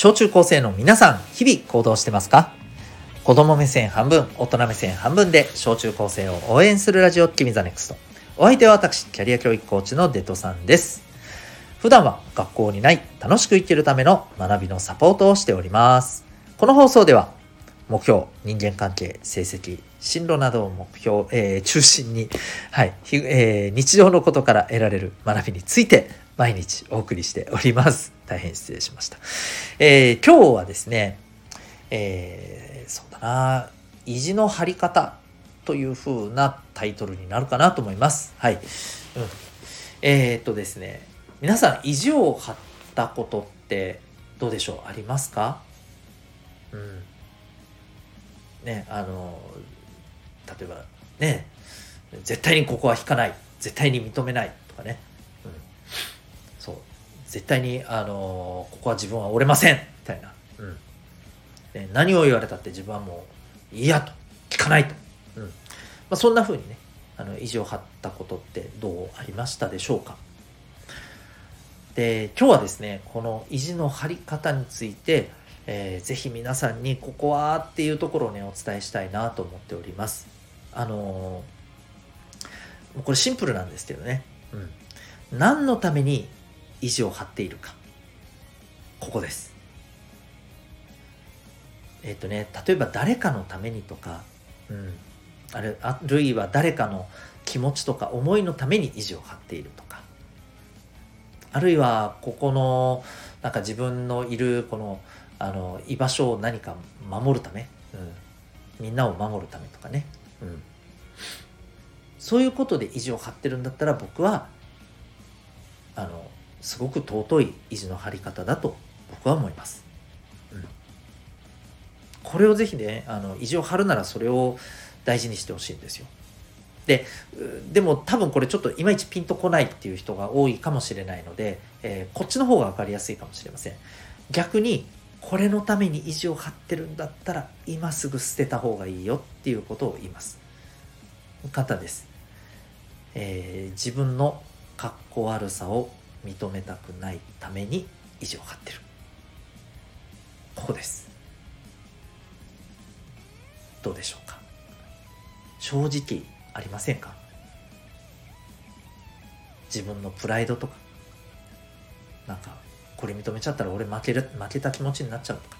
小中高生の皆さん、日々行動してますか？子供目線半分、大人目線半分で小中高生を応援するラジオ、君ザネクスト。お相手は私、キャリア教育コーチのデトさんです。普段は学校にない楽しく生きるための学びのサポートをしております。この放送では目標、人間関係、成績、進路などを目標、えー、中心に、はい、えー、日常のことから得られる学びについて毎日お送りしております。大変失礼しました。えー、今日はですね、えー、そうだな、意地の張り方という風なタイトルになるかなと思います。はい。うん、えー、っとですね、皆さん意地を張ったことってどうでしょう？ありますか？うん。ね、あの、例えばね、絶対にここは引かない、絶対に認めないとかね、絶対に、あの、ここは自分は折れませんみたいな、うん、ね、何を言われたって自分はもう嫌と、聞かないと、うんまあ、そんな風にね、あの意地を張ったことってどうありましたでしょうかで今日はですねこの意地の張り方についてえー、ぜひ皆さんにここはっていうところをね、お伝えしたいなと思っております。あのー、これシンプルなんですけどね。うん。何のために意地を張っているか。ここです。えっ、ー、とね、例えば誰かのためにとか、うん。あるあるいは誰かの気持ちとか思いのために意地を張っているとか。あるいはここのなんか自分のいるこのあの居場所を何か守るため、うん、みんなを守るためとかね、うん、そういうことで意地を張ってるんだったら僕はあのすごく尊い意地の張り方だと僕は思います。うん、これをぜひねあの意地を張るならそれを大事にしてほしいんですよ。ででも多分これちょっといまいちピンとこないっていう人が多いかもしれないので、えー、こっちの方が分かりやすいかもしれません。逆にこれのために意地を張ってるんだったら今すぐ捨てた方がいいよっていうことを言います方です、えー、自分のかっこ悪さを認めたくないために意地を張ってる。ここです。どうでしょうか？正直ありませんか？自分のプライドとか？なんかこれ認めちゃったら俺負ける負けた気持ちになっちゃうとか？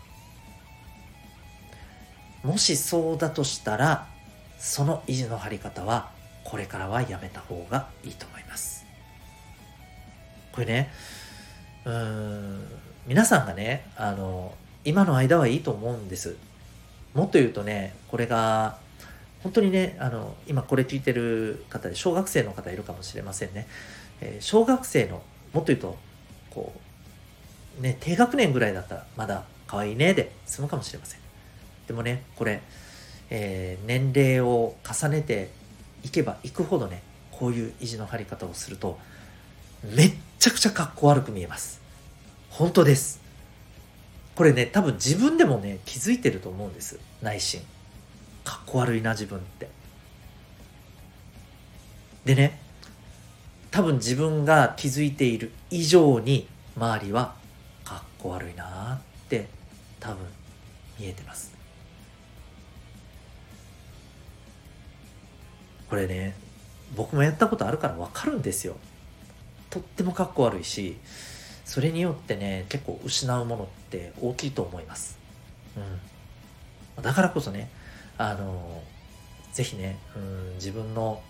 もしそうだとしたらその意地の張り方はこれからはやめた方がいいと思います。これねうん皆さんがねあの今の間はいいと思うんですもっと言うとねこれが本当にねあの今これ聞いてる方で小学生の方いるかもしれませんね、えー、小学生のもっと言うとこうね、低学年ぐらいだったらまだ可愛いねで済むかもしれません。でもね、これ、えー、年齢を重ねていけばいくほどね、こういう意地の張り方をすると、めっちゃくちゃかっこ悪く見えます。本当です。これね、多分自分でもね、気づいてると思うんです。内心。かっこ悪いな、自分って。でね、多分自分が気づいている以上に周りはかっこ悪いなって多分見えてますこれね僕もやったことあるから分かるんですよとってもかっこ悪いしそれによってね結構失うものって大きいと思います。うん。だからこそねあのぜひね、うん、自分の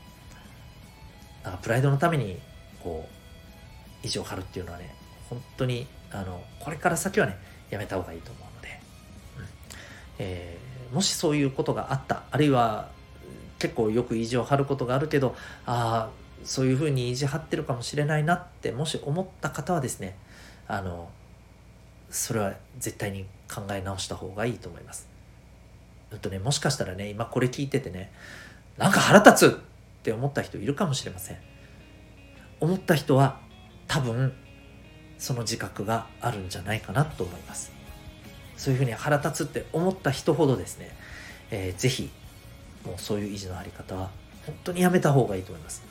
なんプライドのためにこう意地を張るっていうのはね本当にあのこれから先はねやめた方がいいと思うので、うん。えー、もしそういうことがあったあるいは結構よく意地を張ることがあるけどああそういうふうに意地張ってるかもしれないなってもし思った方はですねあのそれは絶対に考え直した方がいいと思います。うんとね、もしかしたらね今これ聞いててねなんか腹立つって思った人いるかもしれません。思った人は多分その自覚があるんじゃないかなと思いますそういうふうに腹立つって思った人ほどですね、えー、ぜひもうそういう意地のあり方は本当にやめた方がいいと思います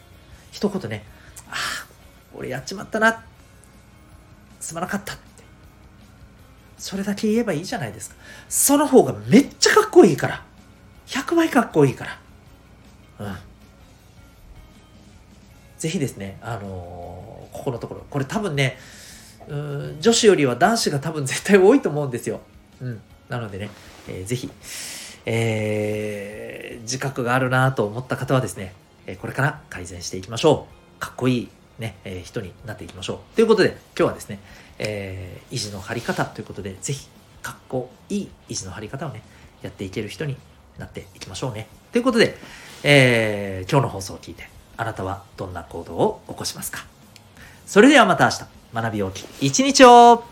一言ねああ俺やっちまったなすまなかったってそれだけ言えばいいじゃないですか。その方がめっちゃかっこいいから。100倍かっこいいから。うん。ぜひですね、あのー、ここのところ、これ多分ね、うん女子よりは男子が多分絶対多いと思うんですよ。うん。なのでね、えー、ぜひ、えー、自覚があるなと思った方はですね、えこれから改善していきましょう。かっこいいね、え、人になっていきましょう。ということで、今日はですね、えー、意地の張り方ということで、ぜひ、かっこいい意地の張り方をね、やっていける人になっていきましょうね。ということで、えー、今日の放送を聞いて、あなたはどんな行動を起こしますか？それではまた明日、学び大きい一日を